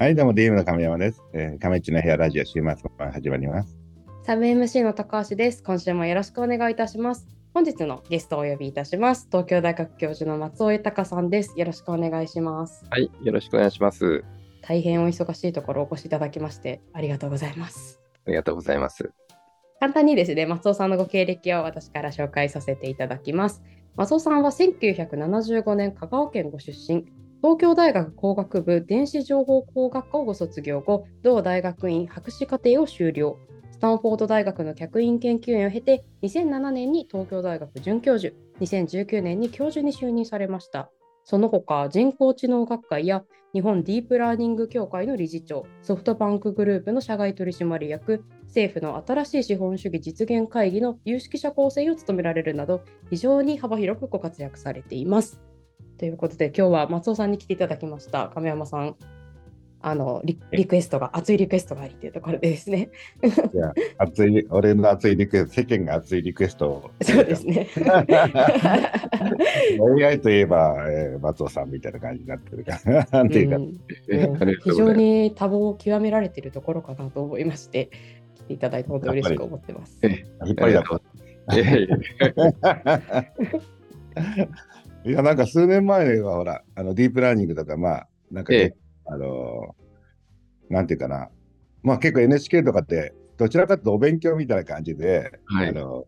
はい、どうも DM の亀山です。えー、亀っちの部屋ラジオ週末版始まります。サブ MC の高橋です。今週もよろしくお願いいたします。本日のゲストをお呼びいたします。東京大学教授の松尾豊さんです。よろしくお願いします。はい、よろしくお願いします。大変お忙しいところお越しいただきましてありがとうございます。ありがとうございます。簡単にですね、松尾さんのご経歴を私から紹介させていただきます。松尾さんは1975年香川県ご出身。東京大学工学部電子情報工学科をご卒業後、同大学院博士課程を修了。スタンフォード大学の客員研究員を経て、2007年に東京大学准教授、2019年に教授に就任されました。その他、人工知能学会や日本ディープラーニング協会の理事長、ソフトバンクグループの社外取締役、政府の新しい資本主義実現会議の有識者構成を務められるなど、非常に幅広くご活躍されています。ということで、今日は松尾さんに来ていただきました。亀山さん、あのリリクエストが、熱いリクエストがありというところでですね。いや、熱い、俺の熱いリクエスト、世間が熱いリクエストを。そうですね。AI といえば、えー、松尾さんみたいな感じになってるから、なんていうか、うんう非常。に多忙を極められているところかなと思いまして、来ていただいて本当に嬉しく思ってます。え引っ張りだこ。いやなんか数年前は、ほら、あのディープラーニングとか、まあ、なんか、ねええ。あのー、なんていうかな、まあ結構 NHK とかって、どちらかというとお勉強みたいな感じで、はい。あの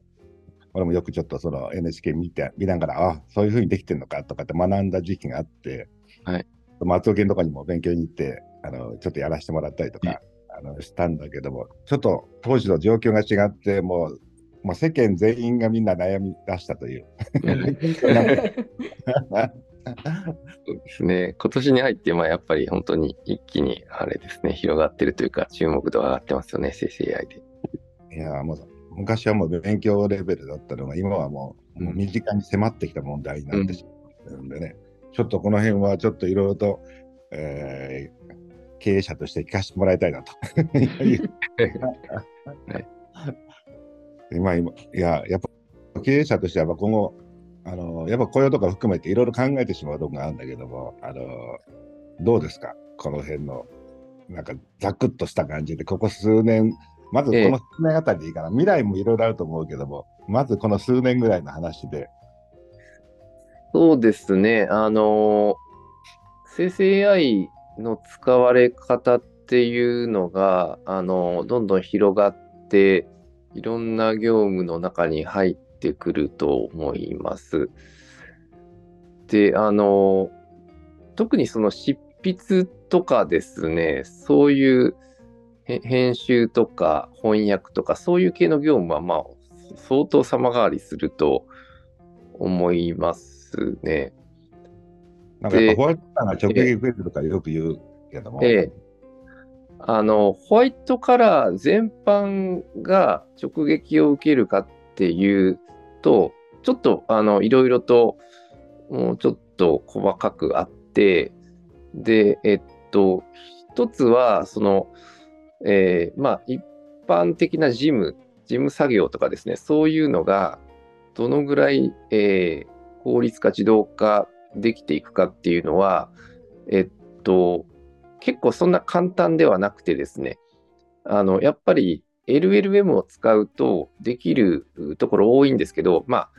俺もよくちょっとその NHK 見て見ながら、あそういうふうにできてるのかとかって学んだ時期があって、はい。松尾研とかにも勉強に行って、あのちょっとやらせてもらったりとか、あのしたんだけども、ちょっと当時の状況が違って、もう、もう世間全員がみんな悩み出したという。そうですね。今年に入って、まあ、やっぱり本当に一気にあれですね、広がってるというか、注目度が上がってますよね、生成 AI で。いやもう昔はもう勉強レベルだったのが、今はもう,、うんもう身近に迫ってきた問題になってしまってるんでね、ちょっとこの辺はちょっといろいろと、えー経営者として聞かせてもらいたいなと。はい今今いや、やっぱ経営者としてはやっぱ今後、あのやっぱ雇用とか含めていろいろ考えてしまうところがあるんだけども、あのどうですか、この辺の、なんかざくっとした感じで、ここ数年、まずこえ。えの数年あたりでいいかな、未来もいろいろあると思うけども、まずこの数年ぐらいの話で、そうですね。あの、生成 AI の使われ方っていうのが、あの、どんどん広がって、いろんな業務の中に入ってくると思います。で、あの、特にその執筆とかですね、そういうへ編集とか翻訳とか、そういう系の業務は、まあ、相当様変わりすると思いますね。なんかやっぱでホワイトカラーが直撃増えてるとかよく言うけども、ええ。あの、ホワイトカラー全般が直撃を受けるかっていうと、ちょっと、あの、いろいろと、もうちょっと細かくあって、で、えっと、一つは、その、えーまあ、一般的な事務、事務作業とかですね、そういうのが、どのぐらい、えー効率化、自動化できていくかっていうのは、えっと、結構そんな簡単ではなくてですね、あの、やっぱり LLM を使うとできるところ多いんですけど、まあ、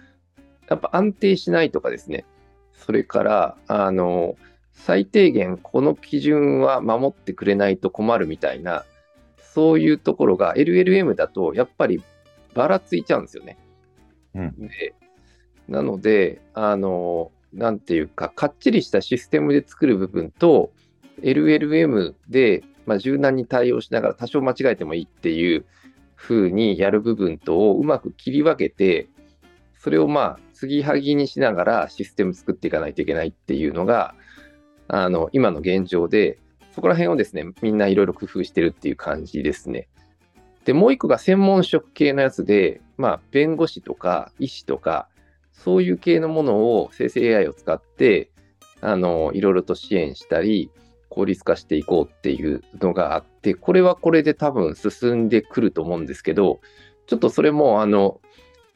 やっぱ安定しないとかですね、それから、あの、最低限この基準は守ってくれないと困るみたいな、そういうところが LLM だとやっぱりばらついちゃうんですよね。うんでなので、あの、なんていうか、かっちりしたシステムで作る部分と、LLM で、まあ、柔軟に対応しながら多少間違えてもいいっていう風にやる部分とをうまく切り分けて、それをまあ、継ぎはぎにしながらシステム作っていかないといけないっていうのが、あの、今の現状で、そこら辺をですね、みんないろいろ工夫してるっていう感じですね。で、もう一個が専門職系のやつで、まあ、弁護士とか医師とか、そういう系のものを生成 AI を使って、あの、いろいろと支援したり、効率化していこうっていうのがあって、これはこれで多分進んでくると思うんですけど、ちょっとそれも、あの、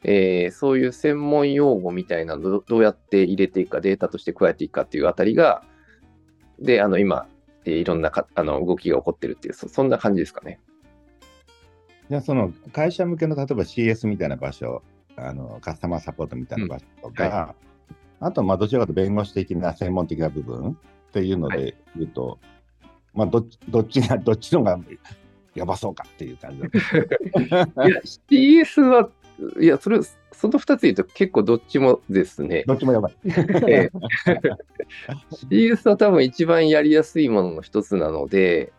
えーそういう専門用語みたいなのをどうやって入れていくか、データとして加えていくかっていうあたりが、で、あの、今、えーいろんなかあの動きが起こってるっていうそ、そんな感じですかね。じゃあその会社向けの例えば CS みたいな場所、あのカスタマーサポートみたいな場所とか、うん。はあとまあどちらかというと弁護士的な専門的な部分っていうのはで言うと、まあどっちどっちが どっちのがやばそうかっていう感じだ いや、CS は、いや、それ、その2つ言うと結構どっちもですね。どっちもやばい。ええ CS は多分一番やりやすいものの一つなので、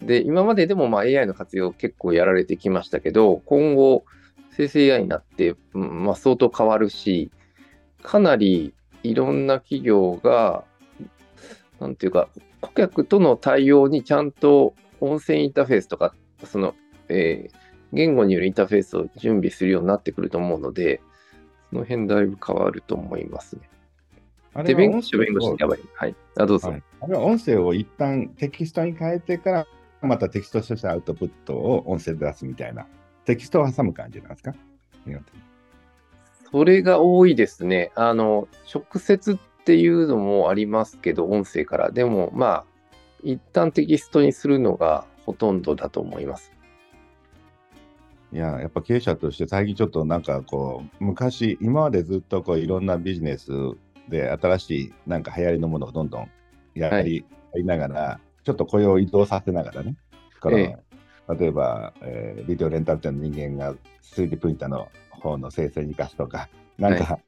で、今まででもまあ AI の活用結構やられてきましたけど、今後、生成 AI になって、うんまあ、相当変わるし、かなりいろんな企業が、なんていうか、顧客との対応にちゃんと音声インターフェースとか、その、えー言語によるインターフェースを準備するようになってくると思うので、その辺だいぶ変わると思いますね。で、あれは弁護士は弁護士でやばい。はい。あ、どうぞ。はいあれは音声を一旦テキストに変えてから、またテキストとしてアウトプットを音声で出すみたいな、テキストを挟む感じなんですか？それが多いですね。あの、直接っていうのもありますけど、音声から。でも、まあ、一旦テキストにするのがほとんどだと思います。いや、やっぱ経営者として最近ちょっとなんかこう、昔、今までずっとこういろんなビジネスで新しいなんか流行りのものをどんどんやり,、やりながら、ちょっと雇用を移動させながらね、このえ例えば、えービデオレンタル店の人間が 3D プリンターの方の生成に生かすとか、なんか、い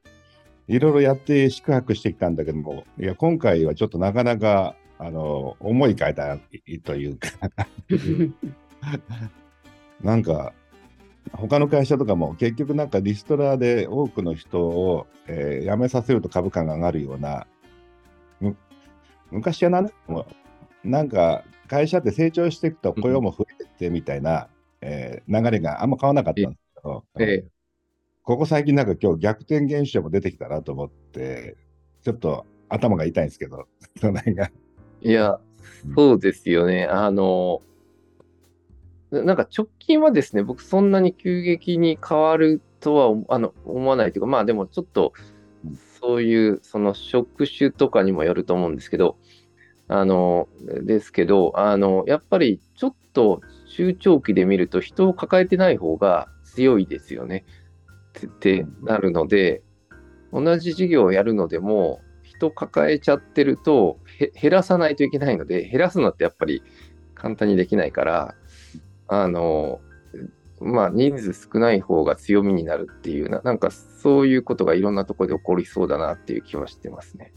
ろいろやって宿泊してきたんだけども、いや、今回はちょっとなかなか、あの、思い変えたというか、なんか、他の会社とかも結局なんかリストラで多くの人を、えー辞めさせると株価が上がるような、む昔はなんなんか会社って成長していくと雇用も増えてみたいな、えー流れがあんま変わらなかったんですけど、えここ最近なんか今日逆転現象も出てきたなと思って、ちょっと頭が痛いんですけど、その辺が。えいや、そうですよね。あの、ななんか直近はですね、僕そんなに急激に変わるとはあの思わないというか、まあでもちょっとうんそういうその職種とかにもよると思うんですけど、あの、ですけど、あの、やっぱりちょっと中長期で見ると人を抱えてない方が強いですよね。ってなるので、同じ事業をやるのでも、人抱えちゃってるとへ減らさないといけないので、減らすのってやっぱり簡単にできないから、あの、まあ、人数少ない方が強みになるっていうな、なんかそういうことがいろんなところで起こりそうだなっていう気はしてますね。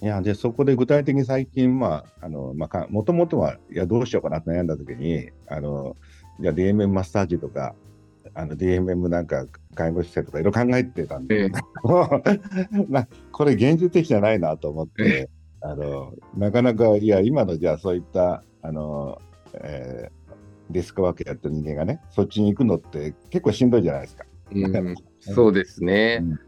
いや、で、そこで具体的に最近、まあ、あの、まあか、もともとは、いや、どうしようかなと悩んだときに、あの、じゃあ DMM マッサージとか、あの、DMM なんか介護施設とかいろいろ考えてたんで、えな これ現実的じゃないなと思って、あの、なかなか、いや、今のじゃあそういった、あの、えーデスクワークやってる人間がね、そっちに行くのって結構しんどいじゃないですか。うん、そうですね。うん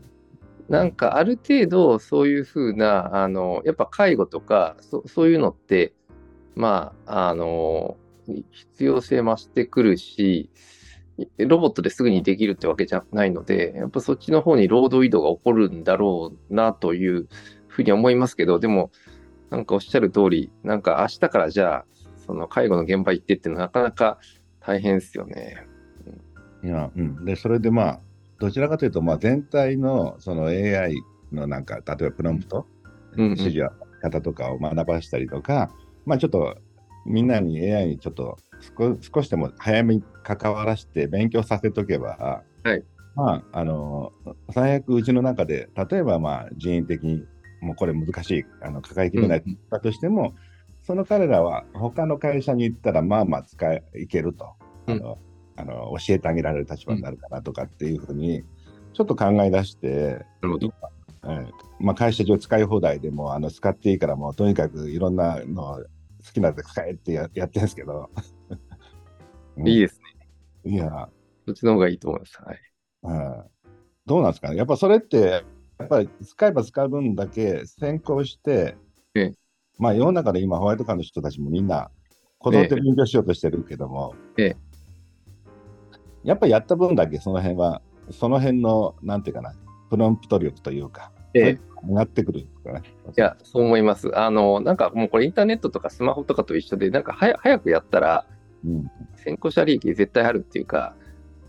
なんかある程度そういうふうな、あの、やっぱ介護とか、そそういうのって、まあ、あの、必要性増してくるし、ロボットですぐにできるってわけじゃないので、やっぱそっちの方に労働移動が起こるんだろうなというふうに思いますけど、でも、なんかおっしゃる通り、なんか明日からじゃあ、その介護の現場行ってっていうのはなかなか大変ですよね。いや、うん。で、それでまあ、どちらかというと、まあ、全体のその AI のなんか、例えばプロンプト、うんうん指示の方とかを学ばしたりとか、まあちょっとみんなに AI にちょっと少少しでも早めに関わらせて勉強させとけば、はい。まあ、あの、最悪うちの中で、例えばまあ人員的にもうこれ難しい、あの抱えきれないうんだとしても、その彼らは他の会社に行ったらまあまあ使いいけると、あのあの教えてあげられる立場になるかなとかっていうふうにちょっと考え出して、なるほど。えーまあ、会社上使い放題でもあの使っていいからもうとにかくいろんなの好きなやつ使えってややってるんですけど、うんいいですね。いや、そっちの方がいいと思います。はい。うん、どうなんですかねやっぱそれってやっぱり使えば使う分だけ先行して、ええまあ世の中で今ホワイトカーの人たちもみんな子供で勉強しようとしてるけども、ええやっぱりやった分だけその辺はその辺のなんていうかなプロンプト力というかええ上がってくるんですかね。いや、そう思います。あの、なんかもうこれインターネットとかスマホとかと一緒で、なんかはや早くやったら、うん、先行者利益絶対あるっていうか、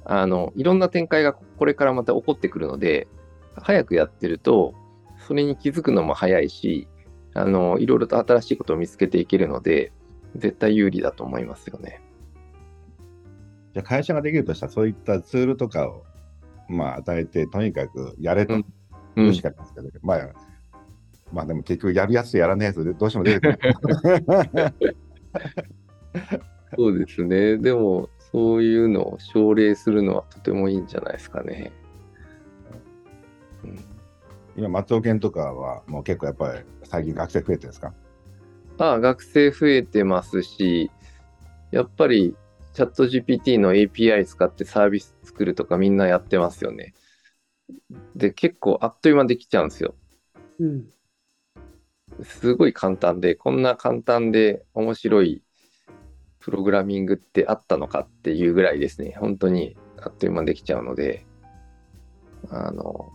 あの、いろんな展開がこれからまた起こってくるので、早くやってると、それに気づくのも早いし、あの、いろいろと新しいことを見つけていけるので、絶対有利だと思いますよね。じゃあ会社ができるとしたら、そういったツールとかを、まあ、与えて、とにかくやれと。うん。言うしかないですけど、まあ、まあでも結局やるやつとやらないやつでどうしても出てくる。そうですね。でも、そういうのを奨励するのはとてもいいんじゃないですかね。うん今、松尾研とかはもう結構やっぱり最近学生増えてるんですか？ああ、学生増えてますし、やっぱりチャット GPT の API 使ってサービス作るとかみんなやってますよね。で、結構あっという間できちゃうんですよ。うん。すごい簡単で、こんな簡単で面白いプログラミングってあったのかっていうぐらいですね。本当にあっという間できちゃうので、あの、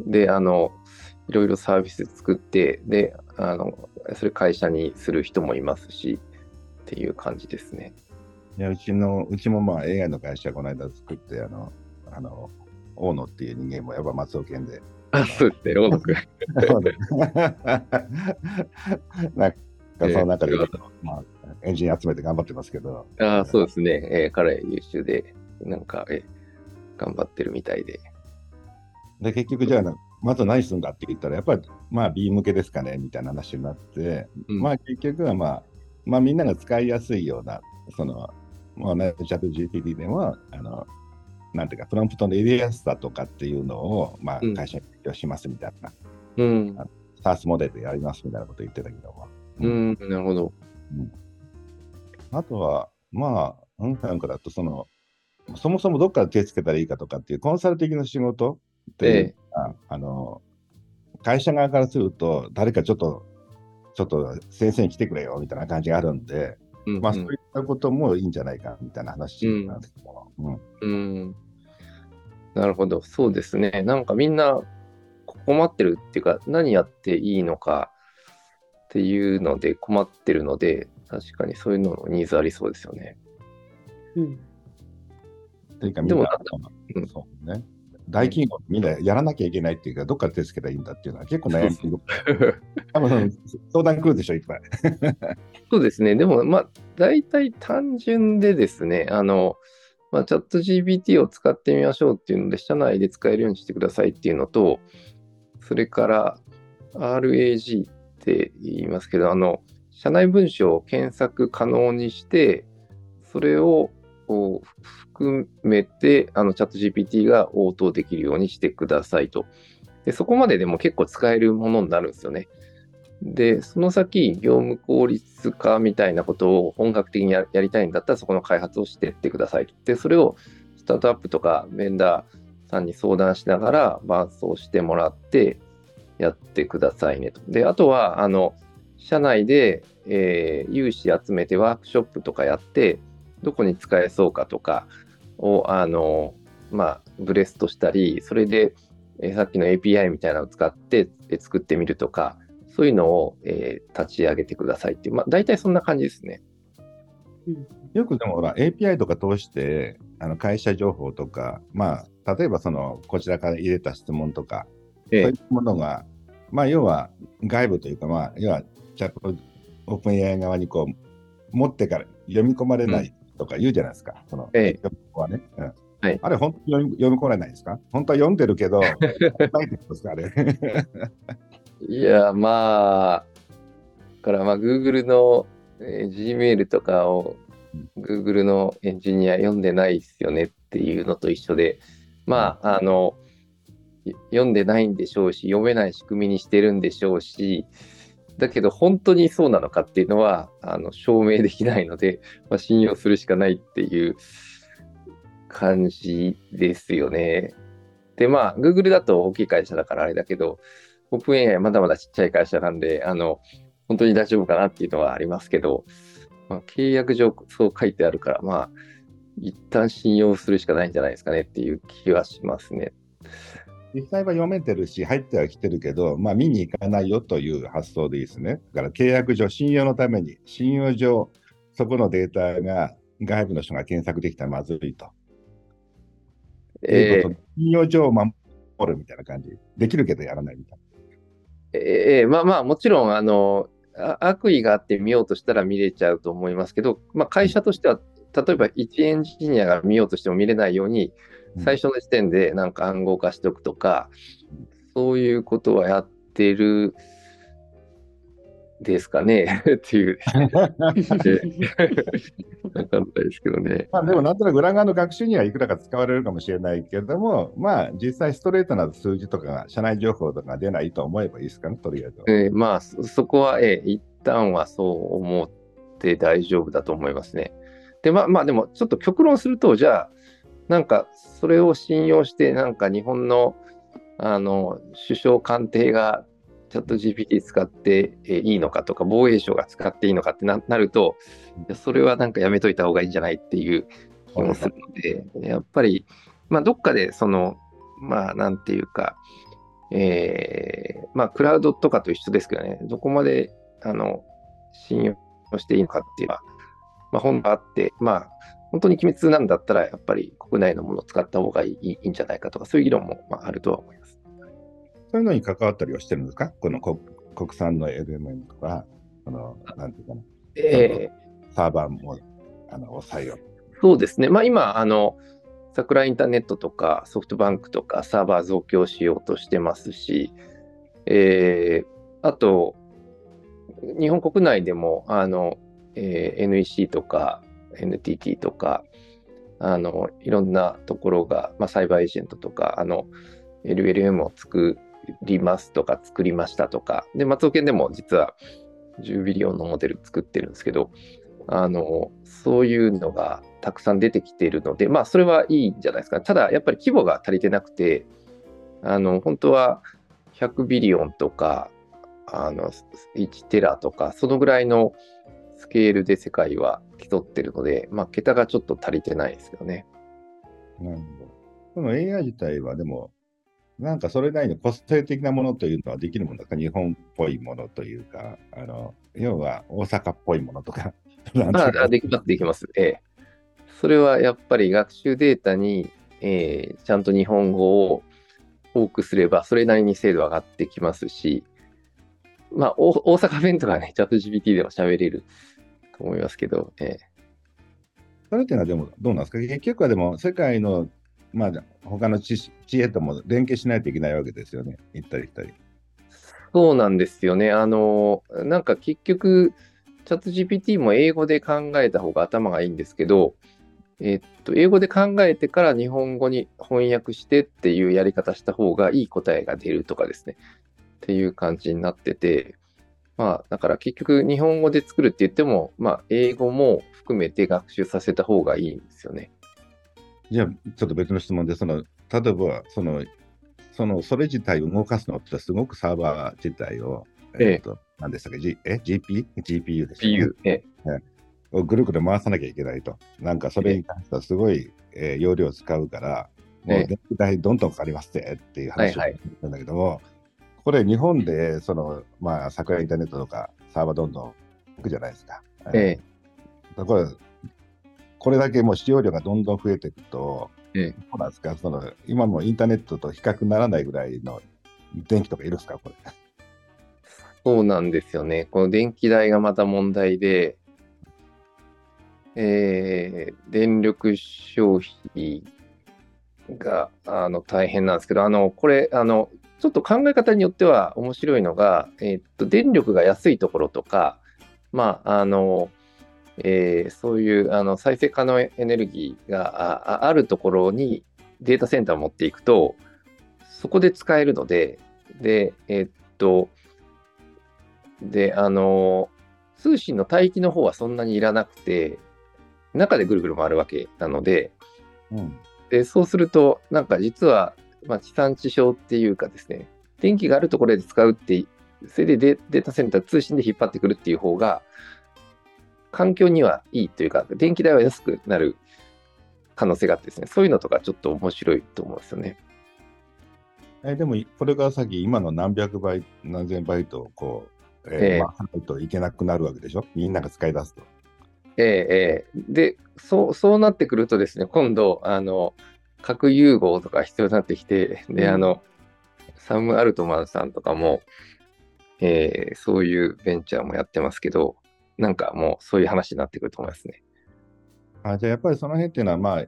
で、あの、いろいろサービス作って、で、あの、それ会社にする人もいますし、っていう感じですね。いや、うちの、うちもまあ AI の会社この間作って、あの、あの、大野っていう人間もやっぱ松尾研で。あ、そうですね、ロード君。なんか、その中で、まあ、エンジン集めて頑張ってますけど、ああ、そうですね。えー彼優秀で、なんか、えー頑張ってるみたいで。で、結局じゃあ、まず何するんだって言ったら、やっぱり、まあ、B 向けですかね、みたいな話になって、うんまあ、結局はまあ、まあ、みんなが使いやすいような、その、もうね、チャット GPT でも、あの、なんていうか、プロンプトの入れやすさとかっていうのを、まあうん、会社に提供しますみたいな、うん。SaaS モデルでやりますみたいなこと言ってたけども。うん、なるほど。あとは、まあ、うんなんかだと、その、そもそもどっから手つけたらいいかとかっていうコンサル的な仕事っていうのがあの、会社側からすると、誰かちょっと、ちょっと先生に来てくれよみたいな感じがあるんで、うんまあ、そういったこともいいんじゃないかみたいな話なんですけども、うんうん。なるほど。そうですね。なんかみんな困ってるっていうか、何やっていいのかっていうので困ってるので、確かにそういうののニーズありそうですよね。うん。というか、みんなうんそうね、大企業みんなやらなきゃいけないっていうか、どっから手つけたらいいんだっていうのは結構悩み 多分相談来るでしょ、いっぱい。そうですね。でも、まあ、大体単純でですね、あの、まあ、チャット GPT を使ってみましょうっていうので、社内で使えるようにしてくださいっていうのと、それから RAG っって言いますけど、あの、社内文章を検索可能にして、それを含めて、あの、チャット GPT が応答できるようにしてくださいと。で、そこまででも結構使えるものになるんですよね。で、その先、業務効率化みたいなことを本格的にやりたいんだったら、そこの開発をしてってくださいと。で、それをスタートアップとかベンダーさんに相談しながら伴走してもらってやってくださいねと。で、あとは、あの、社内で、えー有志集めてワークショップとかやって、どこに使えそうかとかを、あの、まあ、ブレストしたり、それで、えーさっきの API みたいなのを使ってえー作ってみるとか、そういうのを、えー立ち上げてくださいっていう、まあ、大体そんな感じですね。よくでもほら API とか通してあの会社情報とか、まあ、例えばそのこちらから入れた質問とか、ええそういうものが、まあ、要は外部というか、まあ、要はチャットオープン AI 側にこう持ってから読み込まれないとか言うじゃないですか、そのええ。はね、うん。はい。あれ、本当に読み込まれないですか？本当は読んでるけど、な いや、まあ、だからまあ Google の、えー Gmail とかを Google のエンジニア読んでないですよねっていうのと一緒で、まあ、あの、い読んでないんでしょうし、読めない仕組みにしてるんでしょうし、だけど本当にそうなのかっていうのはあの証明できないので、まあ、信用するしかないっていう感じですよね。で、まあ、Google だと大きい会社だからあれだけど、オープン AI まだまだちっちゃい会社なんで、あの、本当に大丈夫かなっていうのはありますけど、まあ、契約上そう書いてあるから、まあ、一旦信用するしかないんじゃないですかねっていう気はしますね。実際は読めてるし、入ってはきてるけど、まあ見に行かないよという発想でいいですね。だから契約上、信用のために、信用上、そこのデータが外部の人が検索できたらまずいと。えいうこと信用上を守るみたいな感じ。できるけどやらないみたいーえーまあまあ、もちろん、あの、あ悪意があって見ようとしたら見れちゃうと思いますけど、まあ、会社としては、例えば一エンジニアが見ようとしても見れないように、うん最初の時点でなんか暗号化しておくとか、そういうことはやってるですかね？っていう。わかんないですけどね。まあでもなんとなく裏側の学習にはいくらか使われるかもしれないけれども、まあ実際ストレートな数字とかが、社内情報とかが出ないと思えばいいですかね、とりあえずは。えーまあ、そそこは、えー一旦はそう思って大丈夫だと思いますね。で、まあ、まあ、でも、ちょっと極論すると、じゃあ、なんか、それを信用して、なんか日本の、あの、首相官邸がチャット GPT 使っていいのかとか、防衛省が使っていいのかってなると、それはなんかやめといた方がいいんじゃないっていう気もするので、やっぱり、まあ、どっかで、その、まあ、なんていうか、えーまあ、クラウドとかと一緒ですけどね、どこまであの信用していいのかっていうのは、まあ、本があって、まあ、本当に機密なんだったら、やっぱり国内のものを使った方がいいいいんじゃないかとか、そういう議論も、まあ、あるとは思います。そういうのに関わったりはしてるんですか？この国国産の LMM とか、この、なんていうかな、えーサーバーもあの抑えよう。そうですね、まあ、今、あの、桜インターネットとかソフトバンクとかサーバー増強しようとしてますし、えーあと、日本国内でもあの、えー NEC とか NTT とか、あのいろんなところが、まあ、サイバーエージェントとか、あの LLM を作りますとか、作りましたとか、で、松尾県でも実は10ビリオンのモデル作ってるんですけど、あのそういうのがたくさん出てきているので、まあ、それはいいんじゃないですか。ただ、やっぱり規模が足りてなくて、あの本当は100ビリオンとか、あの1テラとか、そのぐらいのスケールで世界は競ってるので、まあ、桁がちょっと足りてないですけどね。なるほど。その AI 自体はでも、なんかそれなりに個性的なものというのはできるものだか日本っぽいものというか、あの要は大阪っぽいものとか、ああできます、できます。ええ。それはやっぱり学習データに、えーちゃんと日本語を多くすれば、それなりに精度上がってきますし、まあ、お大阪弁とかね、チャット GPT でも喋れると思いますけど、ええそれっていうのはでもどうなんですか？結局はでも世界の、まあ、他の知識知恵とも連携しないといけないわけですよね。行ったり来たり。そうなんですよね。あの、なんか結局、チャット GPT も英語で考えた方が頭がいいんですけど、えっと、英語で考えてから日本語に翻訳してっていうやり方した方がいい答えが出るとかですね。っていう感じになってて、まあ、だから結局日本語で作るって言っても、まあ、英語も含めて学習させた方がいいんですよね。じゃあ、ちょっと別の質問で、その例えばその、その、それ自体を動かすのってすごくサーバー自体を、えええっと、何でしたっけ、G、え ?GP? GPU ですよね PU。えをぐるぐる回さなきゃいけないと。なんかそれに関してはすごい、えー容量を使うから、もええう電気代どんどんかかりますってっていう話をはいはい聞いたんだけども、これ日本で、その、まあ、桜インターネットとかサーバーどんどん行くじゃないですか。えだから、これだけもう使用量がどんどん増えていくと、ええどうなんですか？その、今のインターネットと比較にならないぐらいの電気とかいるんですか？これ。そうなんですよね。この電気代がまた問題で、えー電力消費があの大変なんですけど、あのこれあの、ちょっと考え方によっては面白いのが、えーっと電力が安いところとか、まああのえーそういうあの再生可能エネルギーがあああるところにデータセンターを持っていくと、そこで使えるので、で、えーっと、で、あの、通信の帯域の方はそんなにいらなくて、中でぐるぐる回るわけなので、うん。でそうすると、なんか実は、まあ、地産地消っていうかですね、電気があるところで使うって、それでデデータセンター通信で引っ張ってくるっていう方が、環境にはいいというか、電気代は安くなる可能性があってですね、そういうのとかちょっと面白いと思うんですよね。えでも、これから先、今の何百倍、何千倍と、こう、えーええ回さないといけなくなるわけでしょ？みんなが使い出すと。ええええで、そう、そうなってくるとですね、今度、あの、核融合とか必要になってきて、で、うんあの、サム・アルトマンさんとかも、えーそういうベンチャーもやってますけど、なんかもうそういう話になってくると思いますね。あじゃあやっぱりその辺っていうのは、まあ、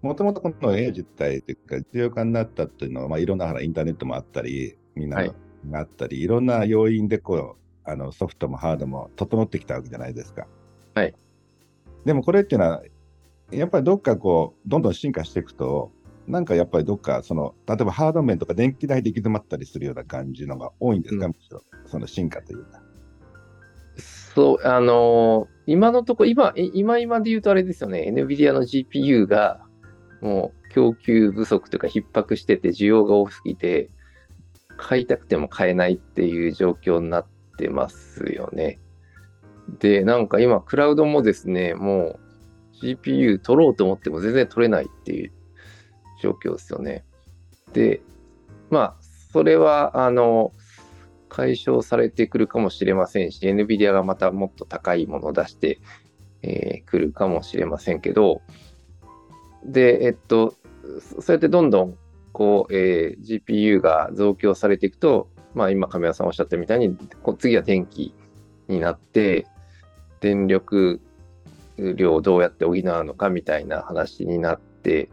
もともとこの絵自体というか、実用化になったっていうのは、まあ、いろんなインターネットもあったり、みんなはいがあったり、い、ろんな要因でこうあのソフトもハードも整ってきたわけじゃないですか。はい。でもこれっていうのは、やっぱりどっかこう、どんどん進化していくと、なんかやっぱりどっか、その、例えばハード面とか電気代で行き詰まったりするような感じのが多いんですか、うんむしろその進化というか。そう、あのー今のところ、今、え今今で言うとあれですよね、NVIDIA の GPU がもう供給不足というか逼迫してて需要が多すぎて、買いたくても買えないっていう状況になってますよね。で、なんか今、クラウドもですね、もう GPU 取ろうと思っても全然取れないっていう状況ですよね。で、まあ、それは、あの、解消されてくるかもしれませんし、NVIDIA がまたもっと高いものを出してく、えーるかもしれませんけど、で、えっと、そうやってどんどん、こう、えー GPU が増強されていくと、まあ今、亀山さんおっしゃったみたいに、こう次は電気になって、電力量をどうやって補うのかみたいな話になって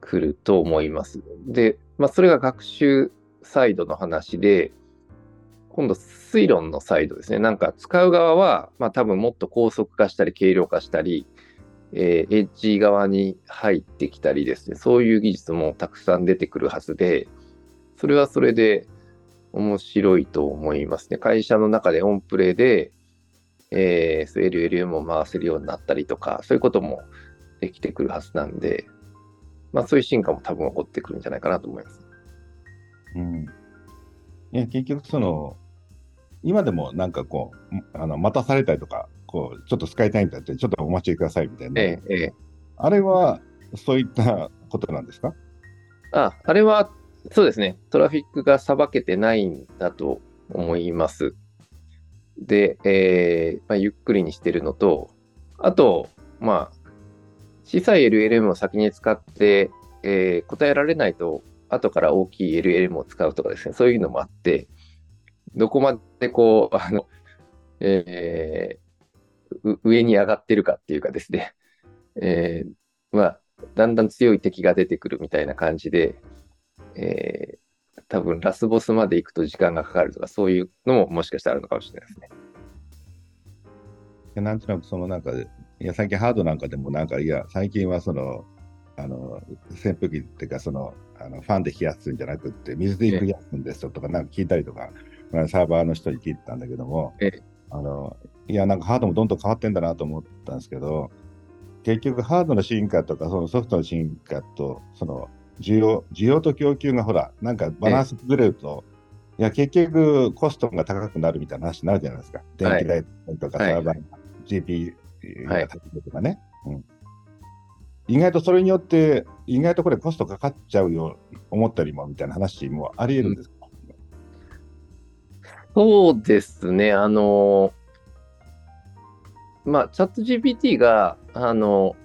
くると思います。で、まあそれが学習サイドの話で、今度推論のサイドですね。なんか使う側は、まあ多分もっと高速化したり軽量化したり、えーエッジ側に入ってきたりですね、そういう技術もたくさん出てくるはずで、それはそれで面白いと思いますね。会社の中でオンプレで、えー、そう LLM を回せるようになったりとか、そういうこともできてくるはずなんで、まあそういう進化も多分起こってくるんじゃないかなと思います。うん。いや、結局その、今でもなんかこう、あの待たされたりとか、こう、ちょっと使いたいんだって、ちょっとお待ちくださいみたいな。えええあれは、そういったことなんですかあ、あれは、そうですね。トラフィックがさばけてないんだと思います。で、えーまあ、ゆっくりにしてるのと、あと、まあ、小さい LLM を先に使って、えー答えられないと、後から大きい LLM を使うとかですね、そういうのもあって、どこまでこう、あの、えー上に上がってるかっていうかですね、えーまあ、だんだん強い敵が出てくるみたいな感じで、えー多分ラスボスまで行くと時間がかかるとか、そういうのももしかしたらあるのかもしれないですね。なんとなくそのなんか、いや、最近ハードなんかでもなんか、いや、最近はその、あの、扇風機っていうか、その、あのファンで冷やすんじゃなくって、水で冷やすんですよとか、なんか聞いたりとか、まあサーバーの人に聞いてたんだけどもええ、あの、いや、なんかハードもどんどん変わってんだなと思ったんですけど、結局ハードの進化とか、そのソフトの進化と、その、需要、需要と供給がほら、なんかバランス崩れると、いや、結局コストが高くなるみたいな話になるじゃないですか。電気代とかサはい。ーバー、GP が高いとかね、うん。意外とそれによって、意外とこれコストかかっちゃうよ、思ったりもみたいな話もあり得るんですか、そうですね、あの、まあ、チャット GPT が、あの、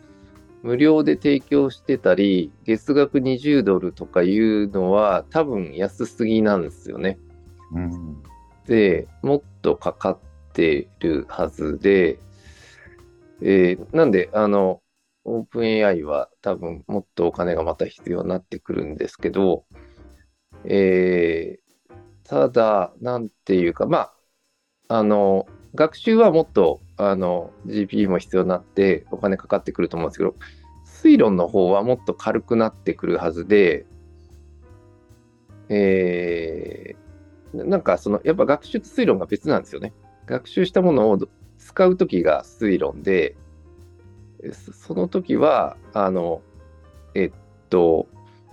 無料で提供してたり、月額20ドルとかいうのは多分安すぎなんですよね。うん。で、もっとかかってるはずで、えーなんで、あの、オープン AI は多分もっとお金がまた必要になってくるんですけど、えーただ、なんていうか、まあ、あの、学習はもっと、あの、GPU も必要になってお金かかってくると思うんですけど、推論の方はもっと軽くなってくるはずで、えーなんかその、やっぱ学習と推論が別なんですよね。学習したものを使うときが推論で、そその時は、あの、えっと、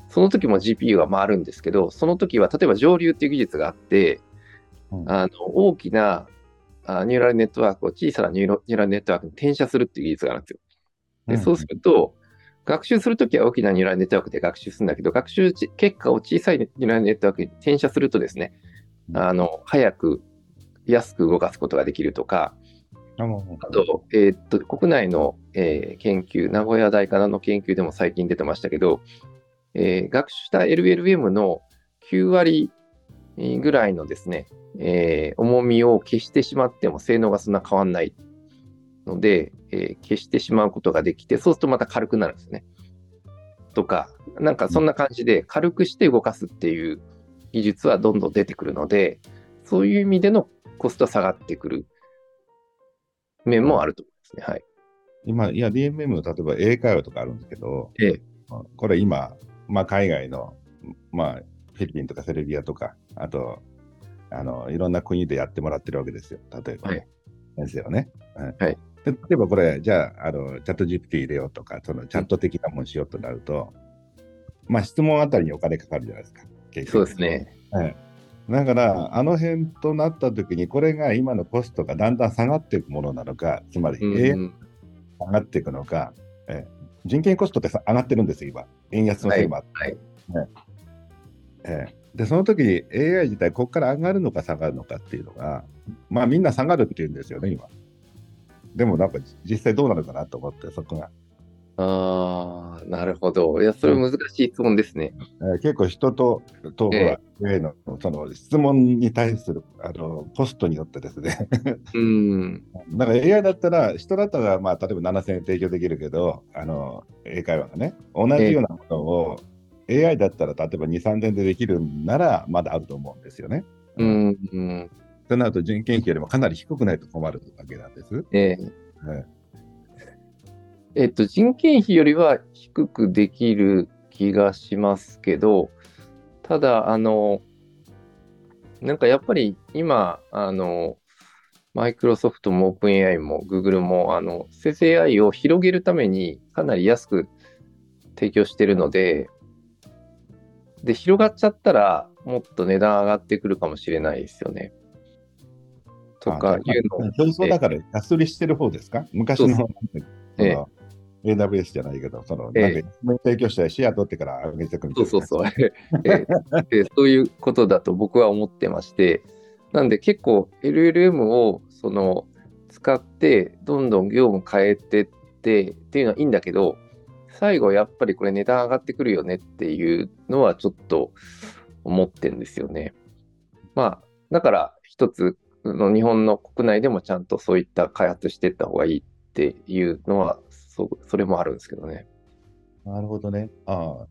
その時も GPU が回るんですけど、その時は、例えば蒸留っていう技術があって、うんあの大きなあニューラルネットワークを小さなニューロニューラルネットワークに転写するっていう技術があるんですよ。で、そうすると、学習するときは大きなニューラルネットワークで学習するんだけど、学習結果を小さいニューラルネットワークに転写するとですね、あの、早く、安く動かすことができるとか、あと、えー、っと、国内の、えー、研究、名古屋大かなの研究でも最近出てましたけど、えー、学習した LLM の9割ぐらいのですね、えー、重みを消してしまっても性能がそんな変わんないので、えー、消してしまうことができて、そうするとまた軽くなるんですね。とか、なんかそんな感じで軽くして動かすっていう技術はどんどん出てくるので、そういう意味でのコストは下がってくる面もあると思いますね。はい。今、いや、DMM、例えば英会話とかあるんですけど、ええ、これ今、まあ、海外の、まあ、フィリピンとかセルビアとか、あと、あのいろんな国でやってもらってるわけですよ、例えば、はい、先生をね。はい、で例えばこれ、じゃああの、チャット GPT 入れようとか、そのチャット的なものしようとなると、うん、まあ、質問あたりにお金かかるじゃないですか。そうですね。はい、だから、あの辺となったときに、これが今のコストがだんだん下がっていくものなのか、つまり、うん、上がっていくのか、え人件コストって上がってるんですよ、今。円安のせいもあって。はい、はい。えー、でその時に AI 自体、ここから上がるのか下がるのかっていうのが、まあみんな下がるって言うんですよね、今。でもなんか実際どうなるかなと思って、そこが。ああ、なるほど。いや、それ難しい質問ですね。えー、結構人と、と、えー、のその質問に対するあのコストによってですねうん。だから AI だったら、人だったら、まあ、例えば7000円提供できるけど、あの、英会話がね、同じようなものを、えー AI だったら例えば2、3年でできるならまだあると思うんですよね。うん、うん。となると人件費よりもかなり低くないと困るわけなんです。えー、はいえっと、人件費よりは低くできる気がしますけど、ただ、あの、なんかやっぱり今、あの、マイクロソフトもオープン AI も Google も、あの、生成 AI を広げるためにかなり安く提供してるので、で、広がっちゃったら、もっと値段上がってくるかもしれないですよね。とかいうの競争だから安売りしてる方ですか？昔のええ、AWS じゃないけど、その、ええ、なんか提供したらシェア取ってから上げていくみたいな。そうそうそう。ええ、そういうことだと僕は思ってまして、なんで結構 LLM をその使ってどんどん業務変えてってっていうのはいいんだけど、最後やっぱりこれ値段上がってくるよねっていうのはちょっと思ってんですよね。まあ、だから一つの日本の国内でもちゃんとそういった開発していった方がいいっていうのはそそれもあるんですけどね。なるほどね。ああ。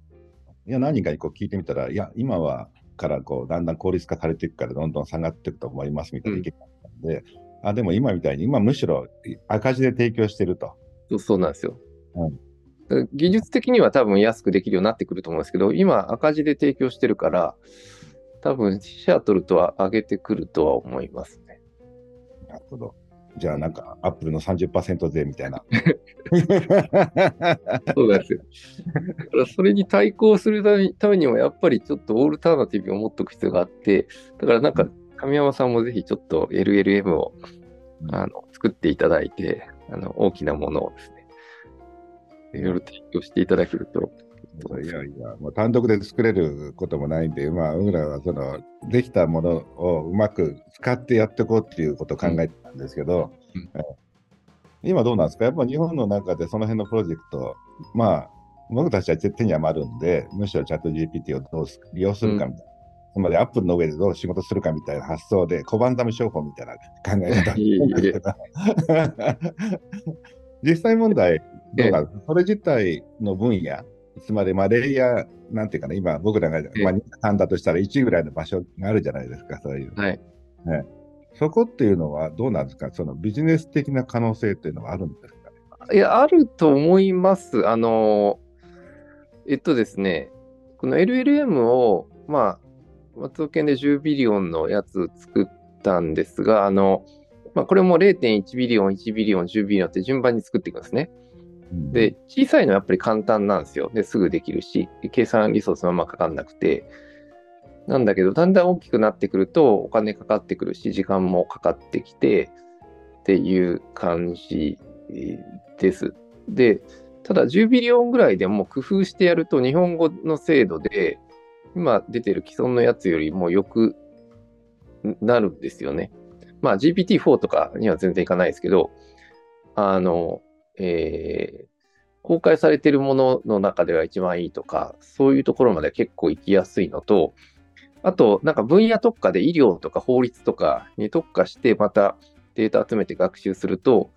いや、何人かにこう聞いてみたら、いや、今はからこうだんだん効率化されていくからどんどん下がっていくと思いますみたいな意見があったんで、うん、あでも今みたいに、今むしろ赤字で提供してると。そうなんですよ。うん技術的には多分安くできるようになってくると思うんですけど、今赤字で提供してるから、多分シェア取るとは上げてくるとは思いますね。なるほど。じゃあなんか、アップルの30%税みたいな。そうなんですよ。だからそれに対抗するためにも、やっぱりちょっとオールターナティブを持っておく必要があって、だからなんか、神山さんもぜひちょっと LLM を、あの作っていただいて、あの大きなものをいろいろ提供していただけると。いやいや、もう単独で作れることもないんで、まあ、僕らはそのできたものをうまく使ってやっていこうっていうことを考えてたんですけど、うん、今どうなんですか？やっぱ日本の中でその辺のプロジェクト、まあ、僕たちは手に余るんで、むしろチャット GPT をどう利用するかみたいな。うんつまりアップルの上でどう仕事するかみたいな発想で、小判ザム商法みたいな考え方。実際問題、どうなる、ええ、それ自体の分野、つまり、まあ、レイヤー、なんていうかな、今、僕らが、まあ、2、3だとしたら1ぐらいの場所があるじゃないですか、そういう。はい。ね、そこっていうのはどうなんですか、そのビジネス的な可能性っていうのはあるんですか、ね、いや、あると思います。あの、えっとですね、この LLM を、まあ、松尾県で10ビリオンのやつ作ったんですが、あの、まあ、これも0.1 billion、1 billion、10 billion って順番に作っていくんですね。で、小さいのはやっぱり簡単なんですよ。ですぐできるし、計算リソースもあんまかかんなくて。なんだけど、だんだん大きくなってくると、お金かかってくるし、時間もかかってきて、っていう感じです。で、ただ10 billion ぐらいでも工夫してやると日本語の精度で今出てる既存のやつよりも良くなるんですよね。まあ GPT-4 とかには全然いかないですけど、あの、えー、公開されているものの中では一番いいとか、そういうところまで結構行きやすいのと、あと、なんか分野特化で医療とか法律とかに特化して、またデータ集めて学習すると、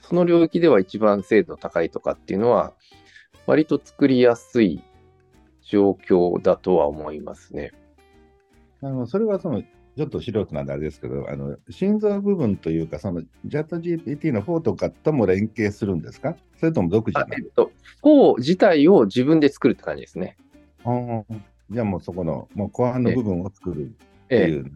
その領域では一番精度高いとかっていうのは、割と作りやすい状況だとは思いますね。あのそれはその、ちょっと素人なんであれですけど、あの心臓部分というか、その JATGPT の4とかとも連携するんですか？それとも独自なえっと、4自体を自分で作るって感じですね。あじゃあもうそこの、もう後半の部分を作るってええいう。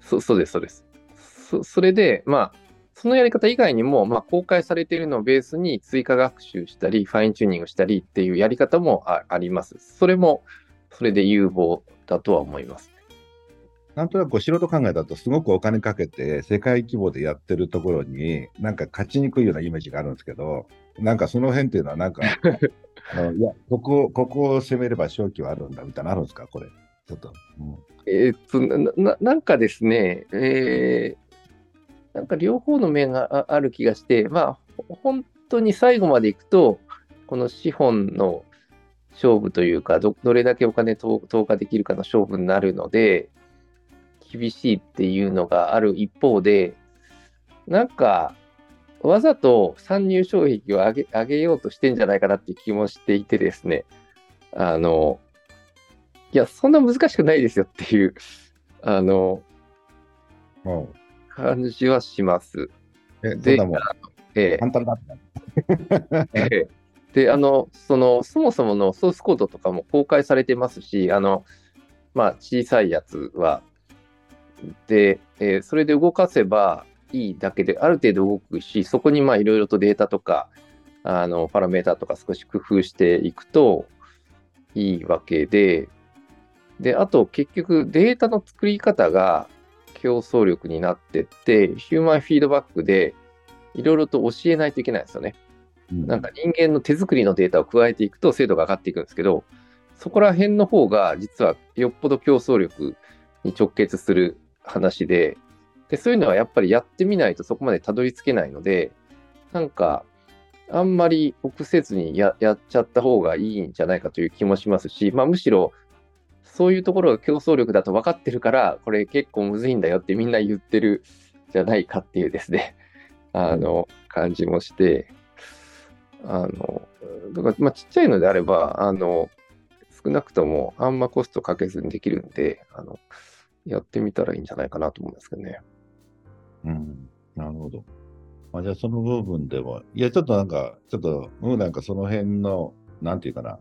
そそうです、そうです。そそれで、まあ、そのやり方以外にも、まあ、公開されているのをベースに追加学習したり、ファインチューニングしたりっていうやり方もああります。それも、それで有望だとは思います。なんとなくこう素人考えだと、すごくお金かけて、世界規模でやってるところに、なんか勝ちにくいようなイメージがあるんですけど、なんかその辺っていうのは、なんか、あのいや、ここ、ここを攻めれば勝機はあるんだみたいなのあるんですか、これ。ちょっと。うんえーっとなな、なんかですね、えーなんか両方の面があある気がして、まあ、ほ本当に最後までいくと、この資本の勝負というか、どどれだけお金投投下できるかの勝負になるので、厳しいっていうのがある一方で、なんか、わざと参入障壁を上げ上げようとしてんじゃないかなっていう気もしていてですね、あの、いや、そんな難しくないですよっていう、あの、も感じはします。う、え、でええ簡単だった。ええで、あの、その、そもそものソースコードとかも公開されてますし、あの、まあ、小さいやつは。で、えーそれで動かせばいいだけで、ある程度動くし、そこにまあ、いろいろとデータとか、あの、パラメータとか少し工夫していくといいわけで、で、あと結局データの作り方が競争力になってって、ヒューマンフィードバックでいろいろと教えないといけないんですよね。なんか人間の手作りのデータを加えていくと精度が上がっていくんですけど、そこら辺の方が実はよっぽど競争力に直結する話で、でそういうのはやっぱりやってみないとそこまでたどり着けないので、なんかあんまり臆せずにややっちゃった方がいいんじゃないかという気もしますし、まあ、むしろそういうところが競争力だと分かってるから、これ結構むずいんだよってみんな言ってるじゃないかっていうですね、あの、感じもして、あの、だから、まあ、ちっちゃいのであれば、あの、少なくともあんまコストかけずにできるんで、あの、やってみたらいいんじゃないかなと思うんですけどね。うん、なるほど。まあ、じゃあその部分でも、いや、ちょっとなんか、ちょっと、うん、なんかその辺の、なんていうかな、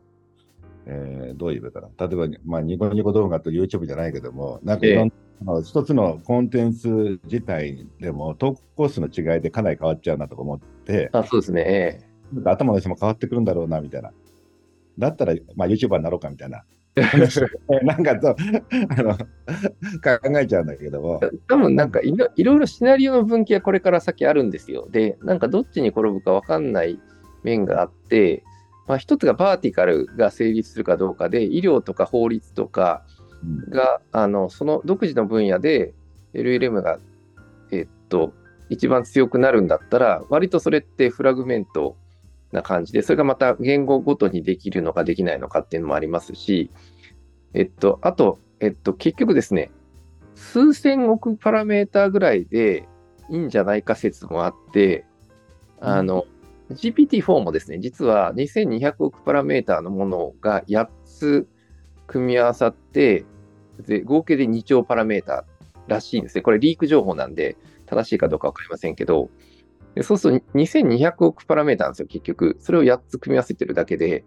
えーどう言えばいいかな。例えば、まあ、ニコニコ動画と YouTube じゃないけども、なんかいろんな、一つのコンテンツ自体でも、投稿コースの違いでかなり変わっちゃうなとか思って、あ、そうですね。頭の人も変わってくるんだろうな、みたいな。だったら、まあ、YouTuber になろうか、みたいな。話なんかそう、あの、考えちゃうんだけども。多分なんかいろいろシナリオの分岐はこれから先あるんですよ。で、なんかどっちに転ぶか分かんない面があって、まあ、一つがバーティカルが成立するかどうかで、医療とか法律とかうんが、あのその独自の分野で LLM が、えっと、一番強くなるんだったら、割とそれってフラグメントな感じで、それがまた言語ごとにできるのかできないのかっていうのもありますし、えっと、あと、えっと、結局ですね、数千億パラメーターぐらいでいいんじゃないか説もあって、あの、GPT-4 もですね、実は2200億パラメーターのものが8つ組み合わさって、で合計で2兆パラメーターらしいんですね。これリーク情報なんで、正しいかどうかわかりませんけど、でそうすると2200億パラメーターなんですよ、結局。それを8つ組み合わせてるだけで。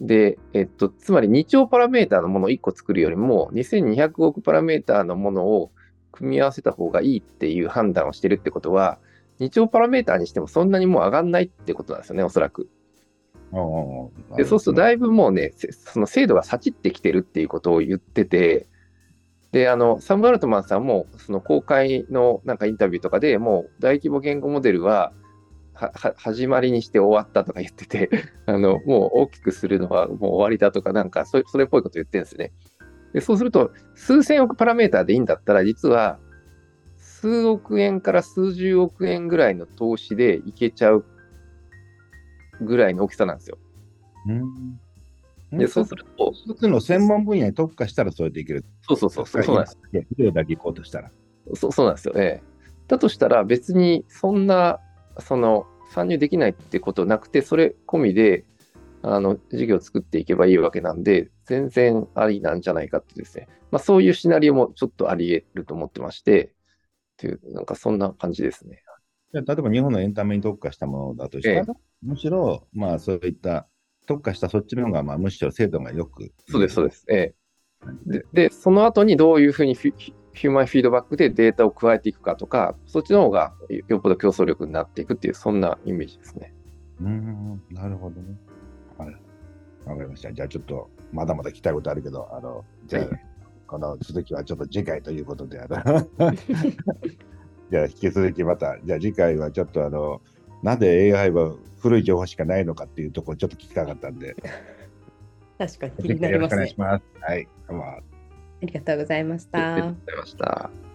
で、えっと、つまり2兆パラメーターのものを1個作るよりも、2200億パラメーターのものを組み合わせた方がいいっていう判断をしてるってことは、2兆パラメーターにしてもそんなにもう上がんないってことなんですよね、おそらく。そうするとだいぶもうね、せその精度がさちってきてるっていうことを言ってて、で、あの、サム・アルトマンさんも、その公開のなんかインタビューとかでもう大規模言語モデルは、始まりにして終わったとか言ってて、あのもう大きくするのはもう終わりだとか、なんかそれそれっぽいこと言ってるんですね。でそうすると、数千億パラメーターでいいんだったら、実は数億円から数十億円ぐらいの投資でいけちゃうぐらいの大きさなんですよ。うん。で、そうすると、一つの専門分野に特化したらそれでいける。そうそうそう、そうなんです。医療だけ行こうとしたら。そうそうなんですよね。だとしたら別にそんな、その参入できないってことなくて、それ込みで、あの、事業を作っていけばいいわけなんで、全然ありなんじゃないかってですね。まあそういうシナリオもちょっとあり得ると思ってまして、っていう、なんかそんな感じですね。例えば日本のエンタメに特化したものだとしたら、えむしろ、まあそういった特化したそっちの方が、まあむしろ精度がよく。そうです、そうでです。ええでで、その後にどういうふうにヒューマンフィードバックでデータを加えていくかとか、そっちの方がよっぽど競争力になっていくっていう、そんなイメージですね。す。うん、なるほどね。はい。わかりました。じゃあちょっと、まだまだ聞きたいことあるけど、あの、じゃあ、はいこの続きはちょっと次回ということで、あの じゃあ引き続きまた、じゃあ次回はちょっとあの、なんで AI は古い情報しかないのかっていうところちょっと聞きたかったんで、確かに気次になりますね回よろしくお願いし。ます。はい。どうもありがとうございましたありがとう。ございました。